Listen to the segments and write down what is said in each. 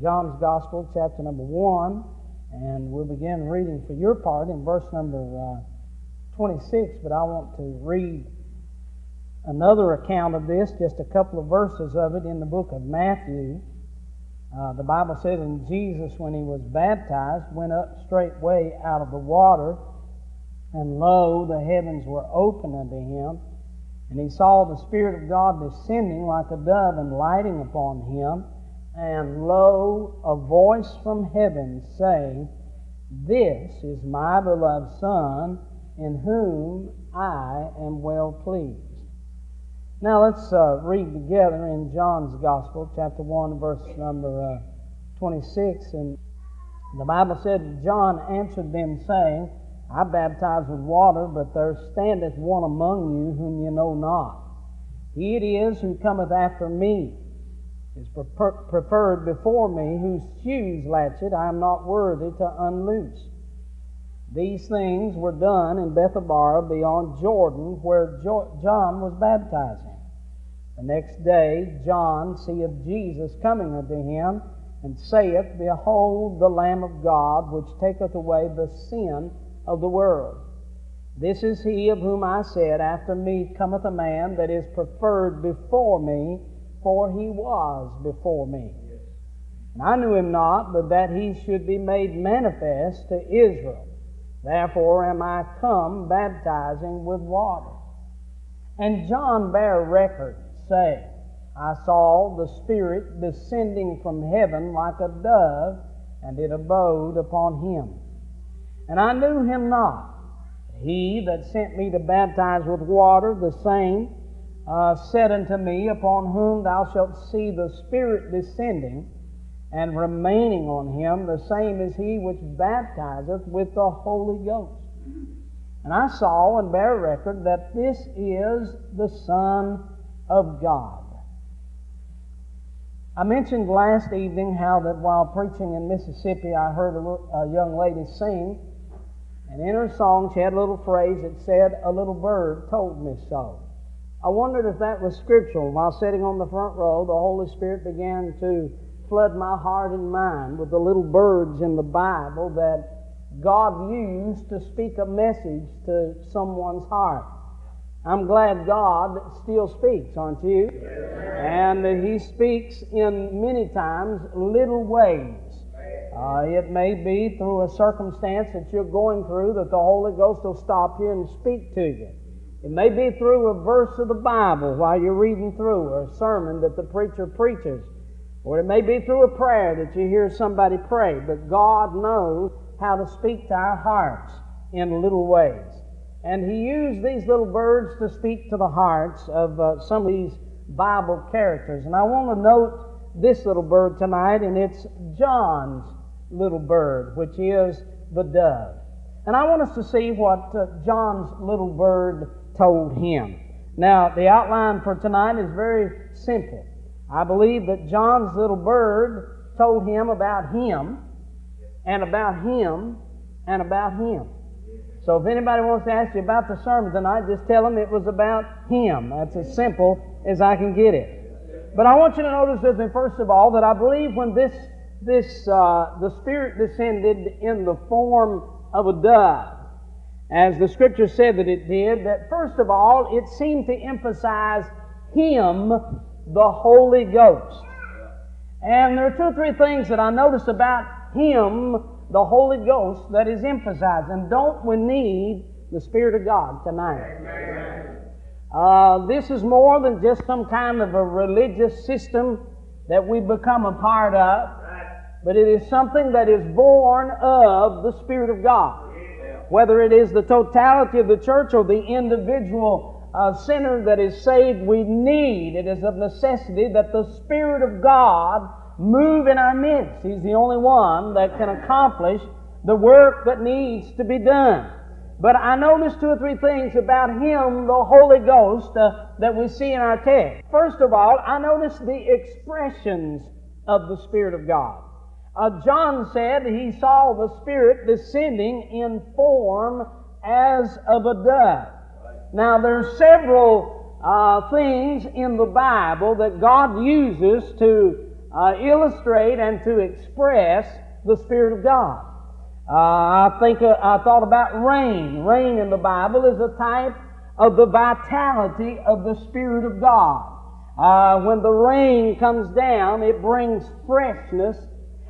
John's Gospel, chapter number 1, and we'll begin reading for your part in verse number uh, 26, but I want to read another account of this, just a couple of verses of it in the book of Matthew. Uh, the Bible said, And Jesus, when he was baptized, went up straightway out of the water, and lo, the heavens were opened unto him, and he saw the Spirit of God descending like a dove and lighting upon him. And lo, a voice from heaven saying, This is my beloved Son, in whom I am well pleased. Now let's uh, read together in John's Gospel, chapter 1, verse number uh, 26. And the Bible said, John answered them, saying, I baptize with water, but there standeth one among you whom ye know not. He it is who cometh after me, is preferred before me, whose shoes latchet I am not worthy to unloose. These things were done in Bethabara beyond Jordan, where John was baptizing. The next day John seeth Jesus coming unto him, and saith, Behold the Lamb of God, which taketh away the sin of the world. This is he of whom I said, After me cometh a man that is preferred before me, for he was before me. And I knew him not, but that he should be made manifest to Israel. Therefore am I come baptizing with water. And John bare record saying, I saw the Spirit descending from heaven like a dove, and it abode upon him. And I knew him not. He that sent me to baptize with water, the same, uh, said unto me, Upon whom thou shalt see the Spirit descending and remaining on him, the same is he which baptizeth with the Holy Ghost. And I saw and bear record that this is the Son of God. I mentioned last evening how that while preaching in Mississippi, I heard a, a young lady sing, and in her song she had a little phrase that said, A little bird told me so. I wondered if that was scriptural. While sitting on the front row, the Holy Spirit began to flood my heart and mind with the little birds in the Bible that God used to speak a message to someone's heart. I'm glad God still speaks, aren't you? And He speaks in many times little ways. Uh, it may be through a circumstance that you're going through that the Holy Ghost will stop you and speak to you. It may be through a verse of the Bible while you're reading through, or a sermon that the preacher preaches. Or it may be through a prayer that you hear somebody pray. But God knows how to speak to our hearts in little ways. And he used these little birds to speak to the hearts of uh, some of these Bible characters. And I want to note this little bird tonight, and it's John's little bird, which is the dove. And I want us to see what uh, John's little bird told him. Now, the outline for tonight is very simple. I believe that John's little bird told him about him, and about him, and about him. So if anybody wants to ask you about the sermon tonight, just tell them it was about Him. That's as simple as I can get it. But I want you to notice with me, first of all, that I believe when this, this, uh, the Spirit descended in the form of a dove, as the Scripture said that it did, that first of all, it seemed to emphasize Him, the Holy Ghost. And there are two or three things that I notice about Him, the Holy Ghost that is emphasized. And don't we need the Spirit of God tonight? Uh, this is more than just some kind of a religious system that we become a part of, but it is something that is born of the Spirit of God. Whether it is the totality of the church or the individual uh, sinner that is saved, we need, it is of necessity that the Spirit of God move in our midst. He's the only one that can accomplish the work that needs to be done. But I noticed two or three things about Him, the Holy Ghost, uh, that we see in our text. First of all, I noticed the expressions of the Spirit of God. Uh, John said he saw the Spirit descending in form as of a dove. Now, there are several uh, things in the Bible that God uses to uh, illustrate and to express the Spirit of God. Uh, I think uh, I thought about rain. Rain in the Bible is a type of the vitality of the Spirit of God. Uh, when the rain comes down, it brings freshness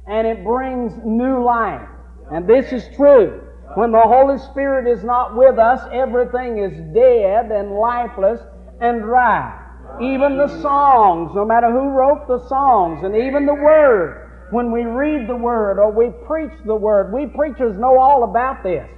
and it brings new life. And this is true. When the Holy Spirit is not with us, everything is dead and lifeless and dry. Even the songs, no matter who wrote the songs, and even the Word, when we read the Word or we preach the Word, we preachers know all about this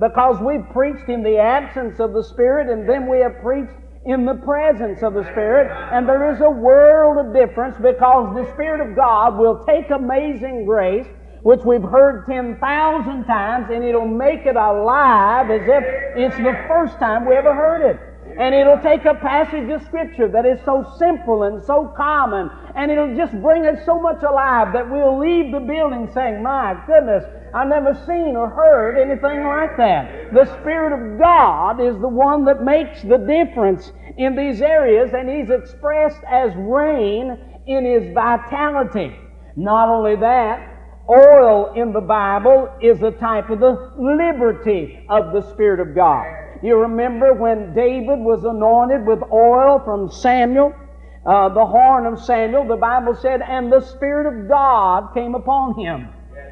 because we've preached in the absence of the Spirit and then we have preached in the presence of the Spirit. And there is a world of difference because the Spirit of God will take amazing grace, which we've heard 10,000 times, and it'll make it alive as if it's the first time we ever heard it. And it'll take a passage of Scripture that is so simple and so common, and it'll just bring it so much alive that we'll leave the building saying, My goodness, I've never seen or heard anything like that. The Spirit of God is the one that makes the difference in these areas, and He's expressed as rain in His vitality. Not only that, oil in the Bible is a type of the liberty of the Spirit of God. You remember when David was anointed with oil from Samuel, uh, the horn of Samuel, the Bible said, and the Spirit of God came upon him.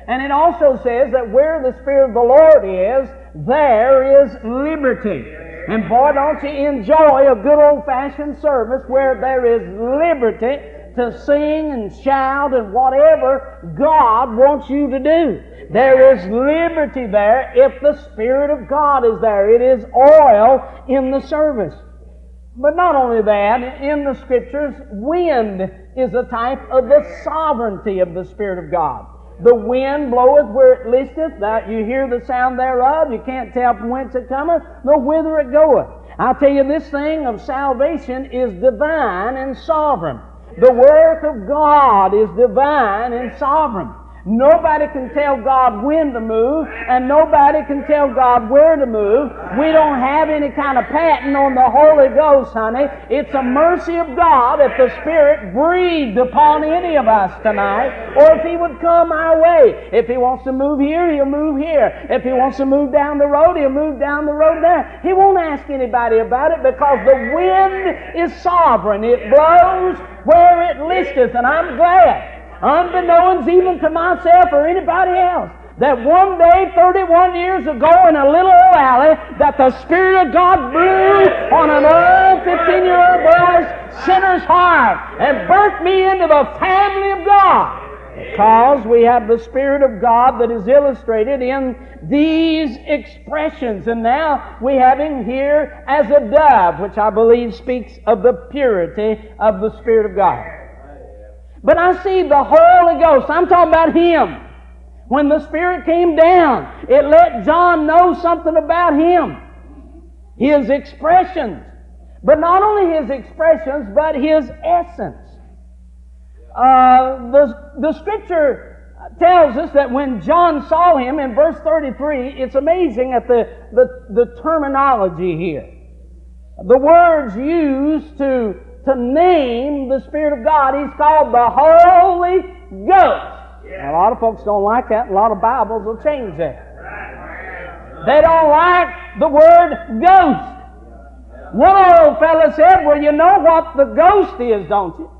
And it also says that where the Spirit of the Lord is, there is liberty. And boy, don't you enjoy a good old fashioned service where there is liberty to sing and shout and whatever God wants you to do. There is liberty there if the Spirit of God is there. It is oil in the service. But not only that, in the Scriptures, wind is a type of the sovereignty of the Spirit of God. The wind bloweth where it listeth. That you hear the sound thereof. You can't tell from whence it cometh, nor whither it goeth. I tell you, this thing of salvation is divine and sovereign. The work of God is divine and sovereign. Nobody can tell God when to move, and nobody can tell God where to move. We don't have any kind of patent on the Holy Ghost, honey. It's a mercy of God if the Spirit breathed upon any of us tonight, or if He would come our way. If He wants to move here, He'll move here. If He wants to move down the road, He'll move down the road there. He won't ask anybody about it because the wind is sovereign. It blows where it listeth, and I'm glad unbeknownst even to myself or anybody else, that one day, 31 years ago, in a little old alley, that the Spirit of God blew on an old 15 year old boy's sinner's heart and burnt me into the family of God. Because we have the Spirit of God that is illustrated in these expressions. And now we have Him here as a dove, which I believe speaks of the purity of the Spirit of God. But I see the Holy Ghost. I'm talking about Him. When the Spirit came down, it let John know something about Him. His expressions. But not only His expressions, but His essence. Uh, the, the Scripture tells us that when John saw Him in verse 33, it's amazing at the, the, the terminology here. The words used to to name the Spirit of God. He's called the Holy Ghost. Yeah. a lot of folks don't like that. A lot of Bibles will change that. They don't like the word ghost. One old fella said, Well, you know what the ghost is, don't you?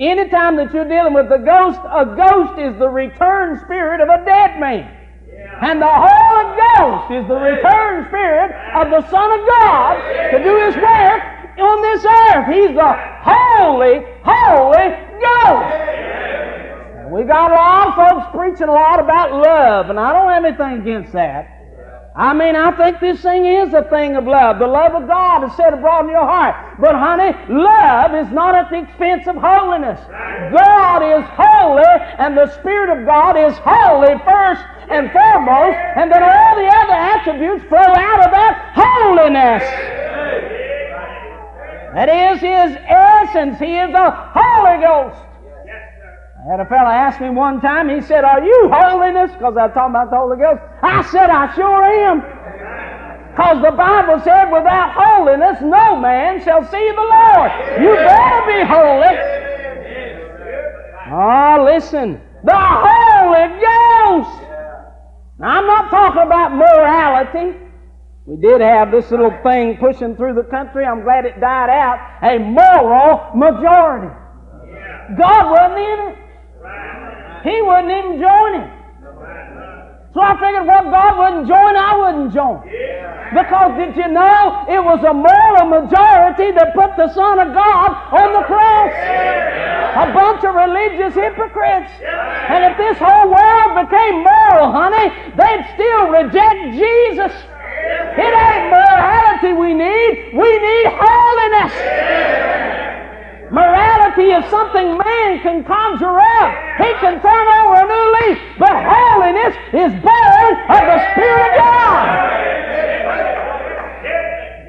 Anytime that you're dealing with the ghost, a ghost is the return spirit of a dead man. And the Holy Ghost is the return spirit of the Son of God to do His work on this earth. He's the Holy, Holy Ghost. We got a lot of folks preaching a lot about love, and I don't have anything against that. I mean, I think this thing is a thing of love. The love of God is set abroad in your heart. But honey, love is not at the expense of holiness. God is holy, and the Spirit of God is holy first and foremost, and then all the other attributes flow out of that holiness. That is His essence. He is the Holy Ghost. I had a fellow ask me one time, he said, Are you holiness? Because I talking about the Holy Ghost. I said, I sure am. Because the Bible said, without holiness, no man shall see the Lord. You better be holy. Oh, listen. The Holy Ghost. Now, I'm not talking about morality. We did have this little thing pushing through the country. I'm glad it died out. A moral majority. God wasn't in it. He wouldn't even join it. So I figured what God wouldn't join, I wouldn't join. Because did you know it was a moral majority that put the Son of God on the cross? A bunch of religious hypocrites. And if this whole world became moral, honey, they'd still reject Jesus. It ain't morality we need. We need holiness. Morality is something man can conjure up. He can turn over a new leaf. But holiness is born of the Spirit of God.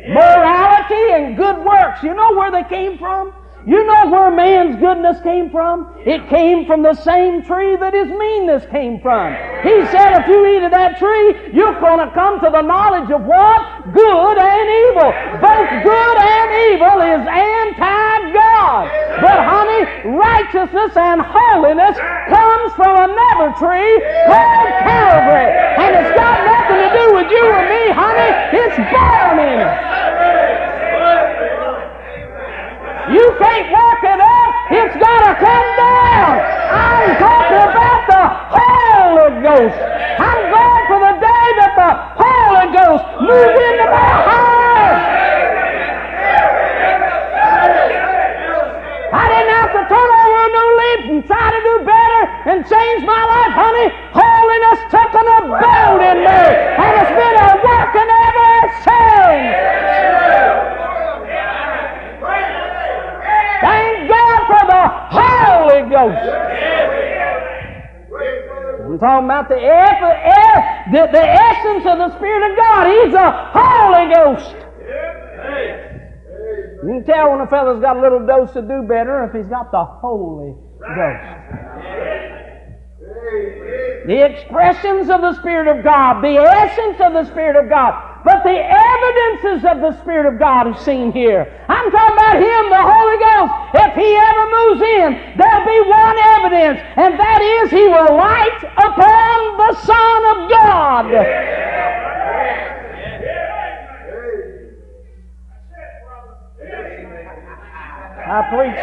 Morality and good works. You know where they came from? You know where man's goodness came from? It came from the same tree that his meanness came from. He said, if you eat of that tree, you're going to come to the knowledge of what? Good and evil. Both good and evil is anti-God. But honey, righteousness and holiness comes from another tree called Calvary. And it's got nothing to do with you or me, honey. It's born in. Can't work it up. It's got to come down. I'm talking about the Holy Ghost. I'm glad for the day that the Holy Ghost moves into my heart. I didn't have to turn over a new leaf and try to do better and change my life, honey. Holiness took an abode in me, and it's been a working ever since. Thank God for the Holy Ghost. I'm talking about the, the, the essence of the Spirit of God. He's the Holy Ghost. You can tell when a fellow's got a little dose to do better if he's got the Holy Ghost. The expressions of the Spirit of God, the essence of the Spirit of God. But the evidences of the Spirit of God are seen here. I'm talking about Him, the Holy Ghost. If He ever moves in, there'll be one evidence, and that is He will light upon the Son of God. I preach.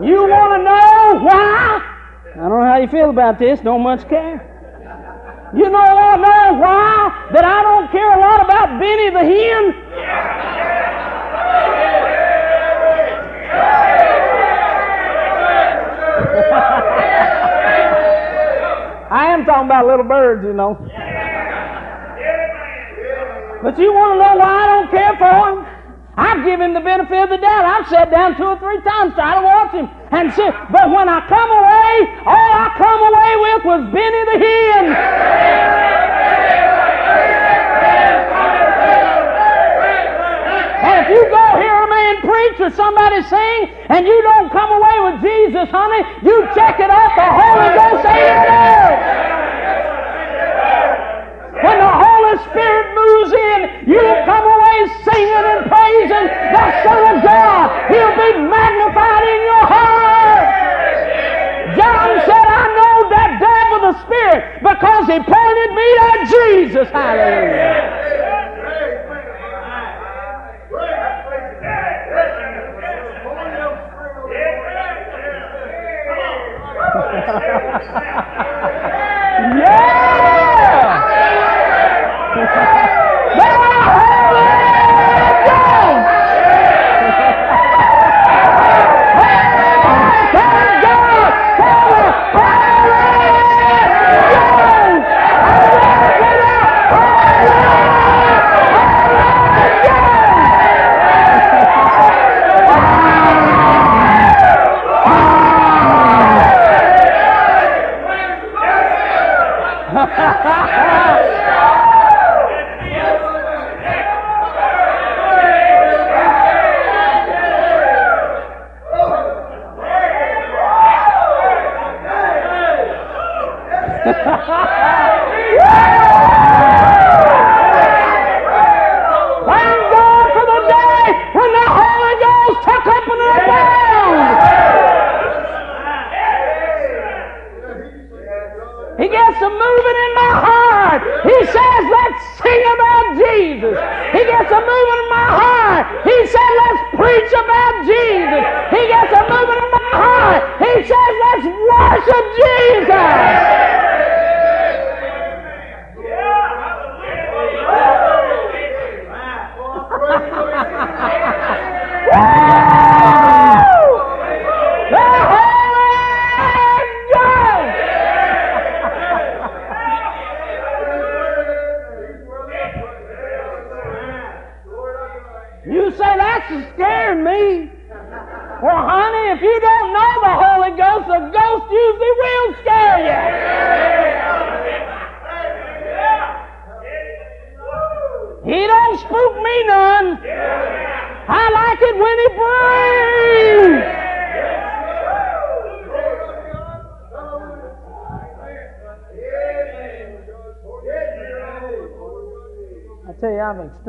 You want to know why? I don't know how you feel about this, don't much care. You know I know why? That I don't care a lot about Benny the hen. I am talking about little birds, you know. But you want to know why I don't care for him? I've given him the benefit of the doubt. I've sat down two or three times trying to watch him and see. But when I come away, all I come away with was Benny the Hen. And if you go hear a man preach or somebody sing and you don't come away with Jesus, honey, you check it out. The Holy Ghost ain't there. When the Holy Spirit moves in, you'll come away singing and praising the Son of God. He'll be magnified in your heart. John said, I know that devil the Spirit because he pointed me to Jesus. Hallelujah.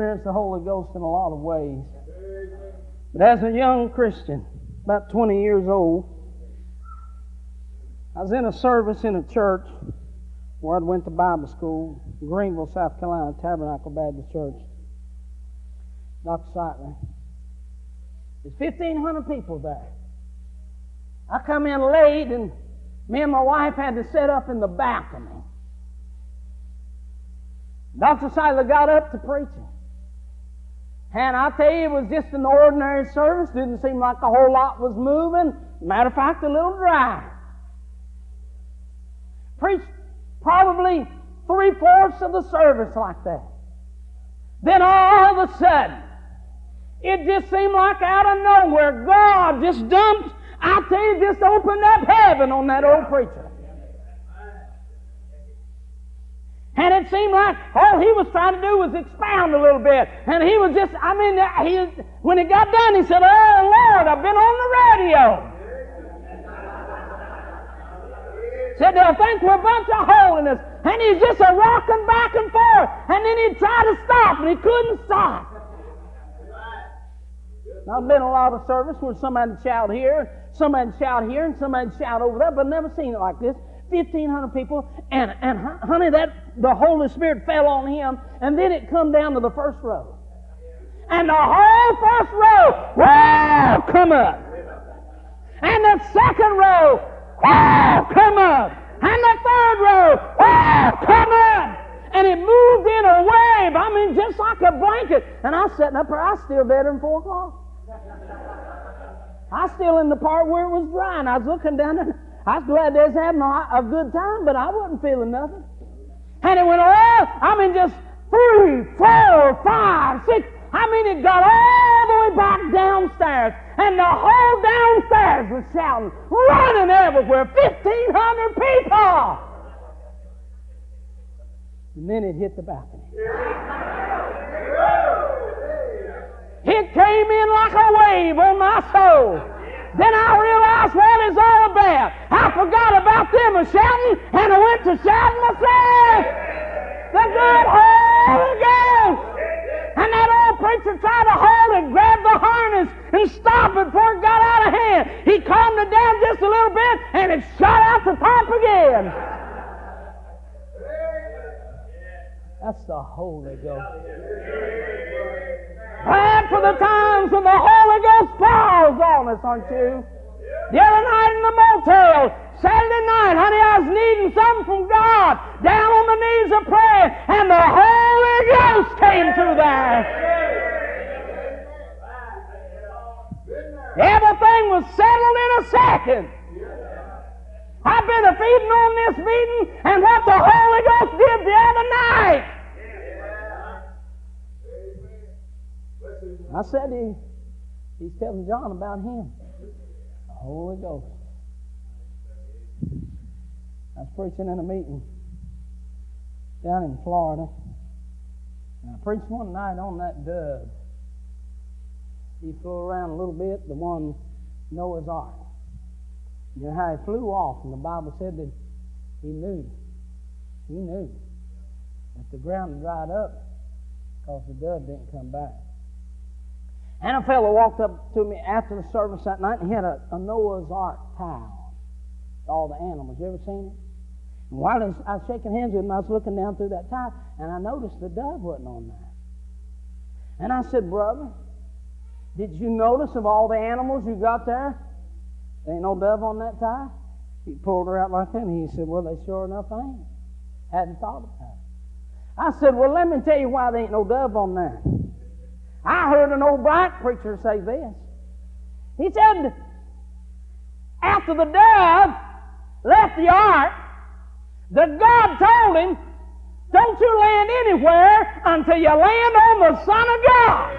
Experienced the Holy Ghost in a lot of ways. But as a young Christian, about 20 years old, I was in a service in a church where I went to Bible school, Greenville, South Carolina, Tabernacle Baptist Church. Dr. Sightler. There's 1,500 people there. I come in late, and me and my wife had to sit up in the balcony. Dr. Sightler got up to preaching. And I tell you, it was just an ordinary service. Didn't seem like a whole lot was moving. Matter of fact, a little dry. Preached probably three fourths of the service like that. Then all of a sudden, it just seemed like out of nowhere, God just dumped, I tell you, just opened up heaven on that old preacher. And it seemed like all he was trying to do was expound a little bit. And he was just, I mean, he, when it got done, he said, Oh, Lord, I've been on the radio. Said, I think we're a bunch of holiness. And he's just a rocking back and forth. And then he'd try to stop, and he couldn't stop. I've been a lot of service where somebody shout here, somebody shout here, and somebody shout over there, but never seen it like this. 1,500 people, and, and honey, that the Holy Spirit fell on him, and then it come down to the first row. And the whole first row, wow, come up. And the second row, wow, come up. And the third row, wow, come up. And it moved in a wave, I mean, just like a blanket. And I was sitting up there, I still better than 4 o'clock. I still in the part where it was dry, and I was looking down there. I was glad they was having a, good time, but I wasn't feeling nothing. And it went all, I mean, just three, four, five, six. I mean, it got all the way back downstairs. And the whole downstairs was shouting, running everywhere, 1,500 people. And then it hit the balcony. It came in like a wave on my soul. Then I realized what it's all about. I forgot about them a shouting, and I went to shouting myself. The good Holy Ghost. And that old preacher tried to hold it, grab the harness, and stop it before it got out of hand. He calmed it down just a little bit, and it shot out the top again. That's the Holy Ghost. Glad for the times when the Holy Ghost falls on us, aren't you? The other night in the motel, Saturday night, honey, I was needing something from God, down on the knees of prayer, and the Holy Ghost came through there. Everything was settled in a second. I've been a feeding on this meeting and what the Holy Ghost did the other night. I said he, he's telling John about him. The Holy Ghost. I was preaching in a meeting down in Florida. And I preached one night on that dove. He flew around a little bit, the one Noah's Ark. You know how he flew off, and the Bible said that he knew. He knew that the ground dried up because the dove didn't come back. And a fellow walked up to me after the service that night and he had a, a Noah's Ark towel. All the animals. You ever seen it? And while I was, shaking hands with him, I was looking down through that towel and I noticed the dove wasn't on there. And I said, Brother, did you notice of all the animals you got there? There ain't no dove on that tie. He pulled her out like that and he said, Well, they sure enough ain't. Hadn't thought about it. I said, Well, let me tell you why there ain't no dove on there. I heard an old black preacher say this. He said, after the dove left the ark, the God told him, don't you land anywhere until you land on the Son of God.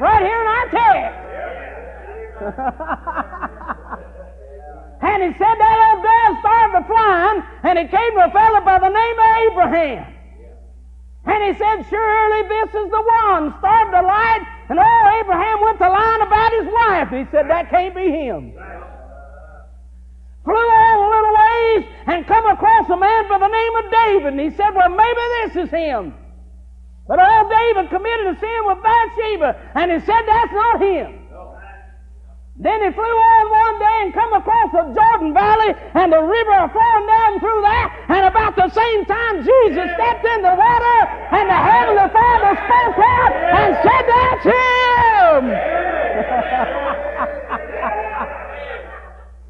right here in our text. and he said that old dove started to flying, and it came to a fellow by the name of Abraham. And he said, Surely this is the one. Started to light, and oh, Abraham went to lying about his wife. He said, That can't be him. Flew on a little ways and come across a man by the name of David. And he said, Well, maybe this is him. But old David committed a sin with Bathsheba, and he said, That's not him. Then he flew on one day and come across the Jordan Valley and the river flowing down through that. And about the same time, Jesus stepped in the water and the Heavenly Father spoke out and said, That's him!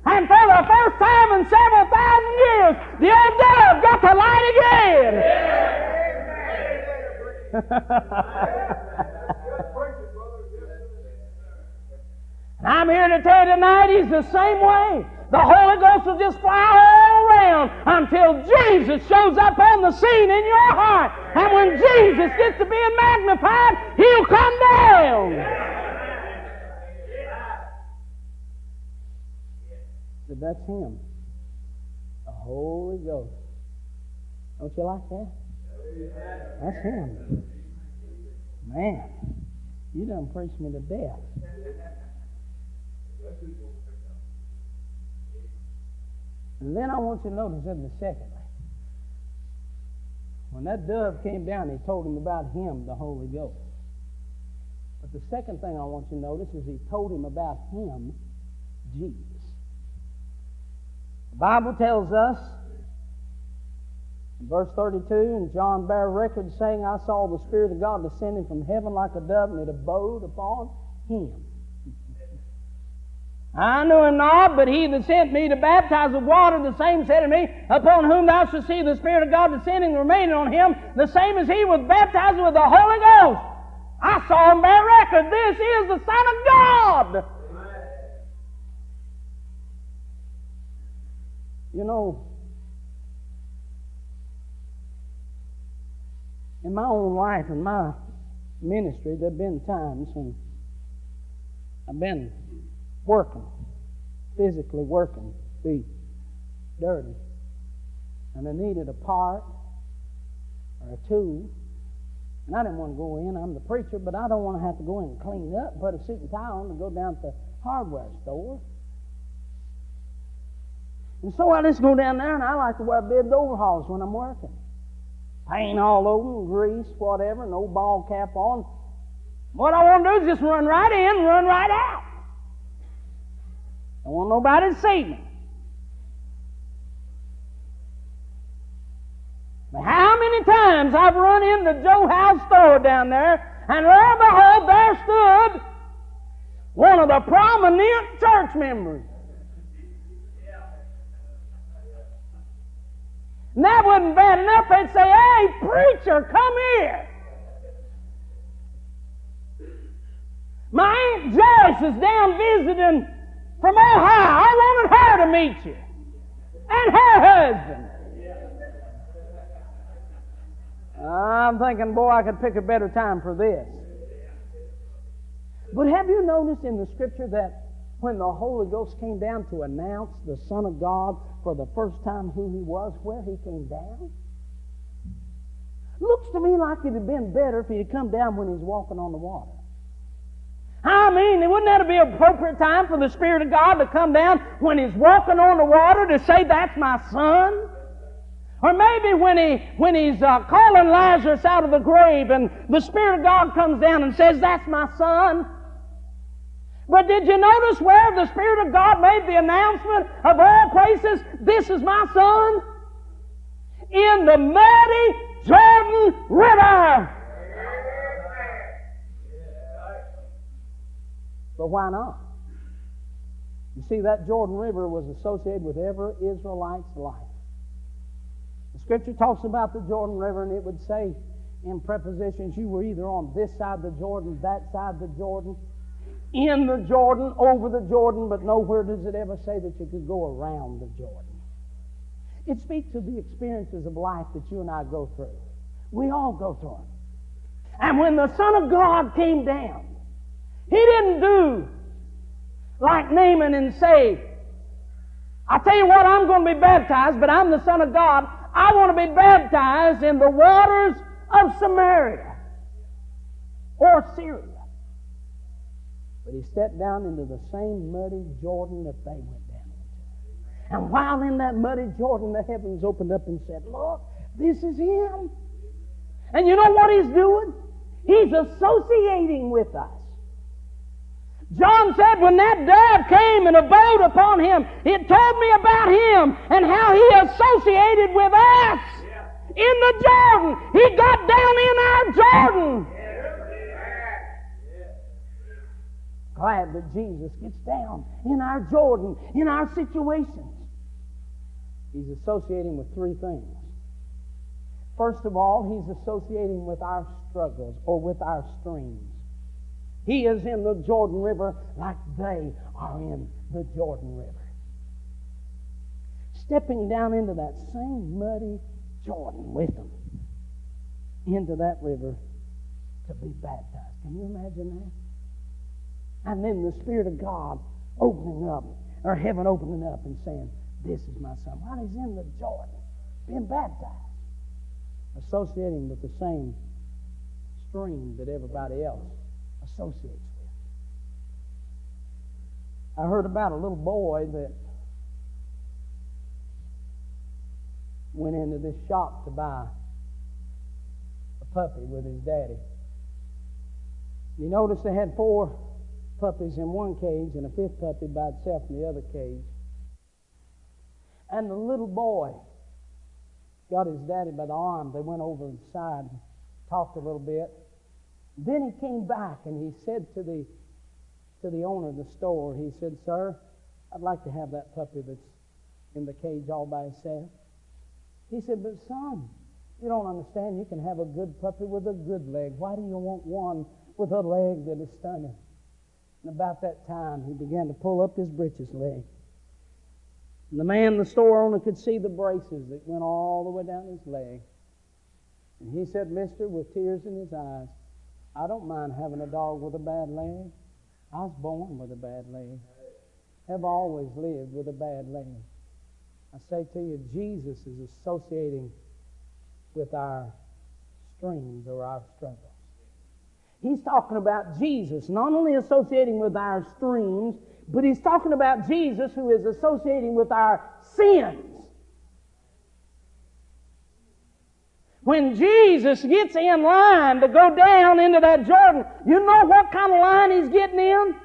and for the first time in several thousand years, the old dove got to light again. I'm here to tell you tonight, He's the same way. The Holy Ghost will just fly all around until Jesus shows up on the scene in your heart. And when Jesus gets to being magnified, He'll come down. So that's Him. The Holy Ghost. Don't you like that? That's Him. Man, you done preached me to death. And then I want you to notice in the second. When that dove came down, he told him about him, the Holy Ghost. But the second thing I want you to notice is he told him about him, Jesus. The Bible tells us in verse 32, and John bare record saying, I saw the Spirit of God descending from heaven like a dove, and it abode upon him. I knew him not, but he that sent me to baptize with water, the same said to me, Upon whom thou shalt see the Spirit of God descending and remaining on him, the same as he was baptized with the Holy Ghost. I saw him bear record. This is the Son of God. You know, in my own life and my ministry, there have been times when I've been working, physically working, be dirty. And I needed a part or a tool. And I didn't want to go in. I'm the preacher, but I don't want to have to go in and clean up, put a suit and tie on, and go down to the hardware store. And so I just go down there, and I like to wear bib overalls when I'm working. Paint all over grease, whatever, no ball cap on. What I want to do is just run right in, run right out. Don't want nobody to see me. But how many times I've run into Joe Howe's store down there, and lo and behold, there stood one of the prominent church members. And that wasn't bad enough. They'd say, Hey, preacher, come here. My Aunt Joyce is down visiting from Ohio. I wanted her to meet you. And her husband. I'm thinking, boy, I could pick a better time for this. But have you noticed in the scripture that when the Holy Ghost came down to announce the Son of God for the first time who he was, where he came down? Looks to me like it'd have been better if he had come down when he was walking on the water. I mean, wouldn't that be an appropriate time for the Spirit of God to come down when He's walking on the water to say, That's my son? Or maybe when, he, when He's uh, calling Lazarus out of the grave and the Spirit of God comes down and says, That's my son. But did you notice where the Spirit of God made the announcement of all places, This is my son? In the muddy Jordan River. But why not? You see, that Jordan River was associated with every Israelite's life. The Scripture talks about the Jordan River, and it would say in prepositions, you were either on this side of the Jordan, that side of the Jordan, in the Jordan, over the Jordan, but nowhere does it ever say that you could go around the Jordan. It speaks of the experiences of life that you and I go through. We all go through them. And when the Son of God came down, He didn't do like Naaman and say, I tell you what, I'm going to be baptized, but I'm the Son of God. I want to be baptized in the waters of Samaria or Syria. But he stepped down into the same muddy Jordan that they went down into. And while in that muddy Jordan, the heavens opened up and said, Look, this is him. And you know what he's doing? He's associating with us. John said when that dove came and abode upon him, it told me about him and how he associated with us in the Jordan. He got down in our Jordan. Glad that Jesus gets down in our Jordan, in our situations. He's associating with three things. First of all, he's associating with our struggles or with our streams. He is in the Jordan River like they are in the Jordan River. Stepping down into that same muddy Jordan with them, into that river to be baptized. Can you imagine that? And then the Spirit of God opening up, or heaven opening up and saying, This is my son. While he's in the Jordan, being baptized, associating with the same stream that everybody else associates with. I heard about a little boy that went into this shop to buy a puppy with his daddy. You notice they had four puppies in one cage and a fifth puppy by itself in the other cage. And the little boy got his daddy by the arm. They went over and talked a little bit. Then he came back and he said to the to the owner of the store, he said, Sir, I'd like to have that puppy that's in the cage all by itself. He said, But son, you don't understand. You can have a good puppy with a good leg. Why do you want one with a leg that is stunning? And about that time, he began to pull up his breeches leg. And the man, the store owner, could see the braces that went all the way down his leg. And he said, Mister, with tears in his eyes, I don't mind having a dog with a bad leg. I was born with a bad leg. Have always lived with a bad leg. I say to you, Jesus is associating with our streams or our struggles. He's talking about Jesus not only associating with our streams, but he's talking about Jesus who is associating with our sins. When Jesus gets in line to go down into that Jordan, you know what kind of line he's getting in?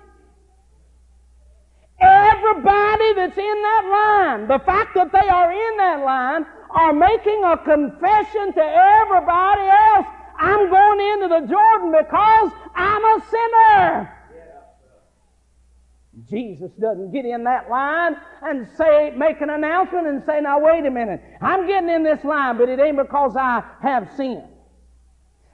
Everybody that's in that line, the fact that they are in that line, are making a confession to everybody else. I'm going into the Jordan because I'm a sinner. Jesus doesn't get in that line and say, make an announcement and say, now wait a minute, I'm getting in this line, but it ain't because I have sinned.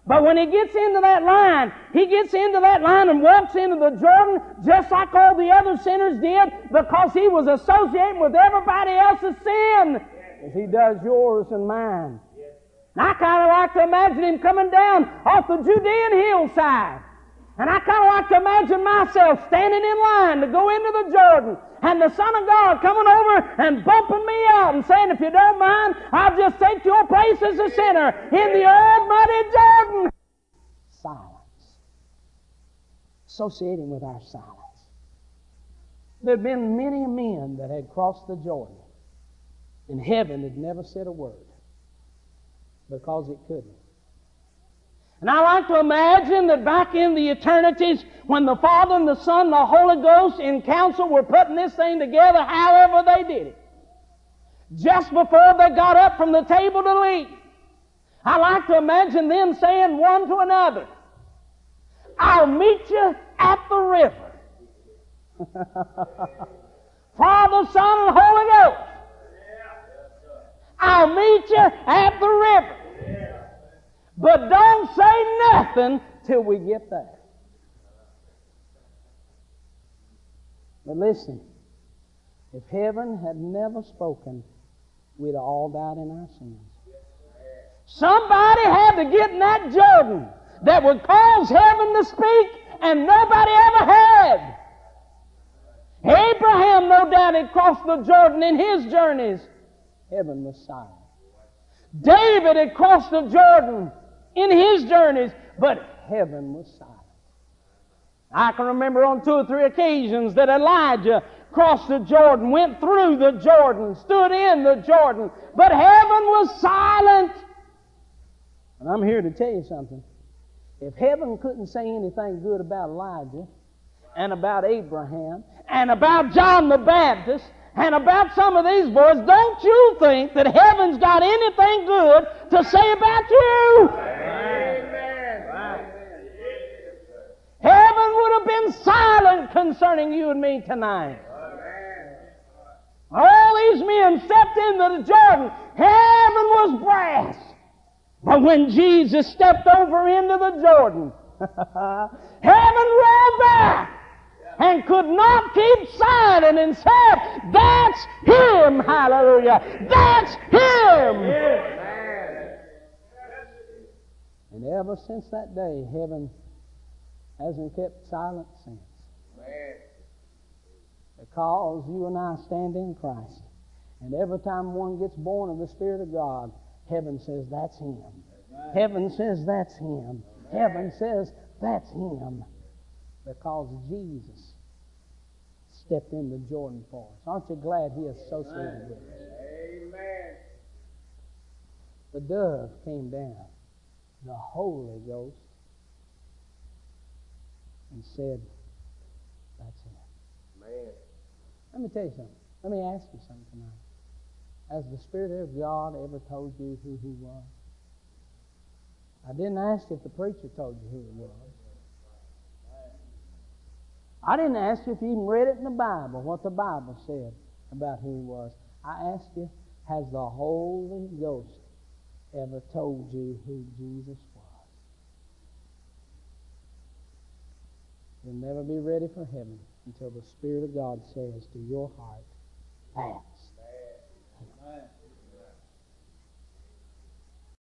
But when he gets into that line, he gets into that line and walks into the Jordan just like all the other sinners did because he was associating with everybody else's sin as he does yours and mine. And I kind of like to imagine him coming down off the Judean hillside and I kind of like to imagine myself standing in line to go into the Jordan and the Son of God coming over and bumping me out and saying, if you don't mind, I'll just take your place as a sinner in the old muddy Jordan. Silence. Associating with our silence. There had been many men that had crossed the Jordan, and heaven had never said a word because it couldn't. And I like to imagine that back in the eternities, when the Father and the Son and the Holy Ghost in council were putting this thing together, however they did it, just before they got up from the table to leave, I like to imagine them saying one to another, I'll meet you at the river. Father, Son, and Holy Ghost. I'll meet you at the river. But don't say nothing till we get there. But listen, if heaven had never spoken, we'd all died in our sins. Somebody had to get in that Jordan that would cause heaven to speak and nobody ever had. Abraham, no doubt, had crossed the Jordan in his journeys. Heaven was silent. David had crossed the Jordan in his journeys, but heaven was silent. I can remember on two or three occasions that Elijah crossed the Jordan, went through the Jordan, stood in the Jordan, but heaven was silent. And I'm here to tell you something. If heaven couldn't say anything good about Elijah, and about Abraham, and about John the Baptist, and about some of these boys, don't you think that heaven's got anything good to say about you? Been silent concerning you and me tonight. All these men stepped into the Jordan. Heaven was brass. But when Jesus stepped over into the Jordan, heaven rolled back and could not keep silent and said, That's Him! Hallelujah! That's Him! And ever since that day, heaven hasn't kept silent since. Because you and I stand in Christ. And every time one gets born of the Spirit of God, heaven says, That's Him. Heaven says, That's Him. Heaven says, That's Him. Because Jesus stepped in the Jordan for us. Aren't you glad He associated with us? Amen. The dove came down, the Holy Ghost, and said, That's it. Man. Let me tell you something. Let me ask you something tonight. Has the Spirit of God ever told you who He was? I didn't ask if the preacher told you who He was. I didn't ask you if you even read it in the Bible, what the Bible said about who He was. I asked you, has the Holy Ghost ever told you who Jesus You'll never be ready for heaven until the Spirit of God says to your heart, That